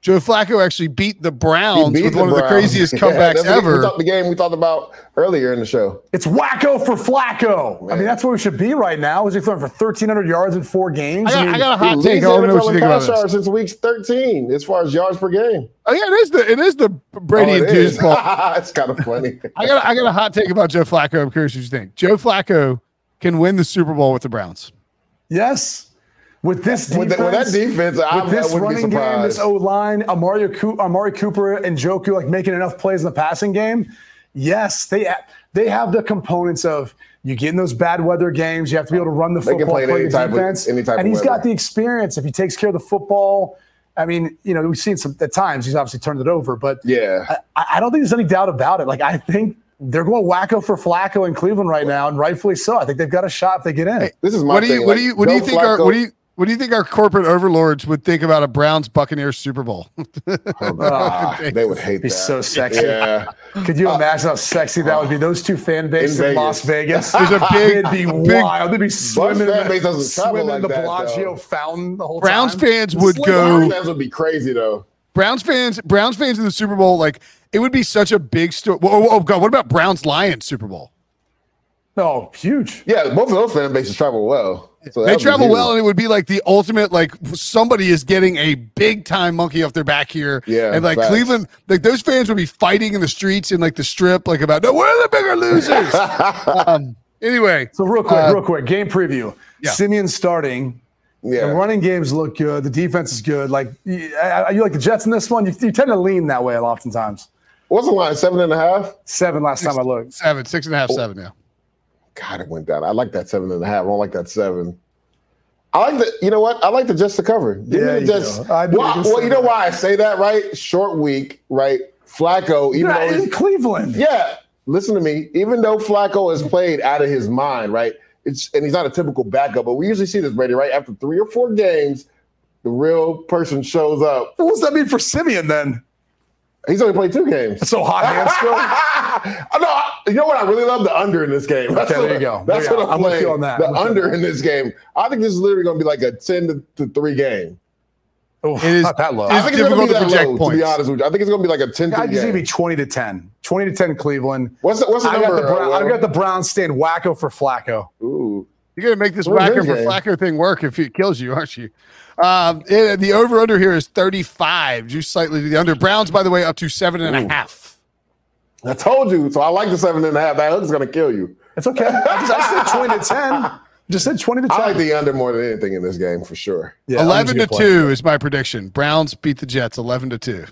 Joe Flacco actually beat the Browns beat with one of the craziest comebacks that's what- ever. We talked the game we talked about earlier in the show. It's wacko for Flacco. I mean, that's where we should be right now. Is he throwing for 1,300 yards in four games? I got, mean, I got a hot take. I the want to know what NFL you in think about this. since week 13 as far as yards per game. Oh yeah, it is the it is the Brady Oh, and it Deuce is. ball. it's kind of funny. I got I got a hot take about Joe Flacco. I'm curious what you think. Joe Flacco can win the Super Bowl with the Browns. yes. With this defense, with, the, with that defense, I, with this I wouldn't be running game, this surprised. O line, Amari, Coo- Amari Cooper and Njoku like making enough plays in the passing game. Yes, they they have the components of you get in those bad weather games. You have to be able to run the They can football, play play any the type of- defense, any type and of he's got the experience. If he takes care of the football, I mean, you know, we've seen some at times he's obviously turned it over, but yeah. I, I don't think there's any doubt about it. Like I think they're going wacko for Flacco in Cleveland right now, and rightfully so. I think they've got a shot if they get in. This is my What do you thing. what like, do you what do you think our Flacco- what do you what do you think our corporate overlords would think about a Browns Buccaneers Super Bowl? Ah, they would hate Be that. so sexy. Yeah. Could you imagine how sexy that would be? Those two fan bases in, Vegas. Las Vegas. There's a big- It'd be big- wild. They'd be swimming, fan in, base the, doesn't travel swimming in the that, Bellagio though. fountain the whole time. Browns time. fans would Browns go fans would be crazy though. Browns fans Browns fans in the Super Bowl like it would be such a big story. Oh, oh god, what about Browns Lions Super Bowl? Oh, huge. Yeah, both of those fan bases travel well. So They travel huge. well, and it would be like the ultimate. Like somebody is getting a big time monkey off their back here, Yeah, And like facts. Cleveland, like those fans would be fighting in the streets in like the strip, like about no, we're the bigger losers. um, anyway, So real quick, Uh, real quick, game preview. yeah. Siemian starting. Yeah. The running games look good. The defense is good. Like, you, are you like the Jets in this one? You, you tend to lean that way a lot oftentimes. What's the line? Seven and a half? Seven last time I looked. seven, six and a half, seven. Yeah, God, it went down. I like that seven and a half. I don't like that seven. I like the, you know what? I like the just to cover. Give Yeah, me you Jets. I knew you Well, well, you know why I say that, right? Short week, right? Flacco, even Yeah, though in Cleveland. yeah, listen to me. Even though Flacco has played out of his mind, right? It's and he's not a typical backup, but we usually see this, Brady, right? After three or four games, the real person shows up. What does that mean for Siemian then? He's only played two games. So hot hand still. I know. You know what? I really love the under in this game. That's Okay, what, there you go. That's There what go. I'm I'm with playing. on that. The I'm with you on under in this game. I think this is literally going to be like a ten to, to three game. Oh, It is- not that low. I think it's going to be difficult to that project low. To be honest with you, I think it's going to be like a ten I to think it's gonna be twenty to ten. Twenty to ten Cleveland. What's the, what's the I number? got the Brown, I Will? got the Browns staying wacko for Flacco. Ooh. you're gonna make this What is whacker for game? Flacco thing work if it kills you, aren't you? Um, it- the over under here is 35, just slightly to the under. Browns, by the way, up to seven and a Ooh. half. I told you. So I like the seven and a half. That hook's going to kill you. It's okay. I just I said twenty to ten. Just said twenty to ten. I like the under more than anything in this game for sure. Yeah, 11 to good play. 2 is my prediction. Browns beat the Jets 11 to 2.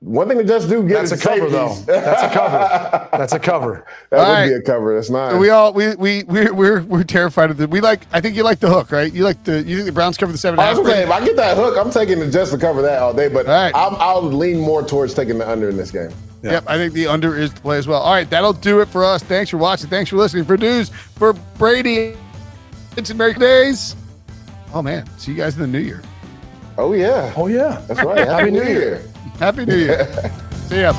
One thing to just do get That's a is cover, though. That's a cover. That's a cover. that All would right. be a cover. That's nice. So we all we we we're we're, we're terrified of the. We like. I think you like the hook, right? You like the. You think the Browns cover the seven and I a was half? if I get that hook, I'm taking the just to cover that all day. But All right. I'm, I'll lean more towards taking the under in this game. Yep, I think the under is the play as well. All right, that'll do it for us. Thanks for watching. Thanks for listening. For news for Brady, it's American Days. Oh man, see you guys in the new year. Oh yeah, Oh yeah. that's right. Happy New Year. Happy New Year. see ya.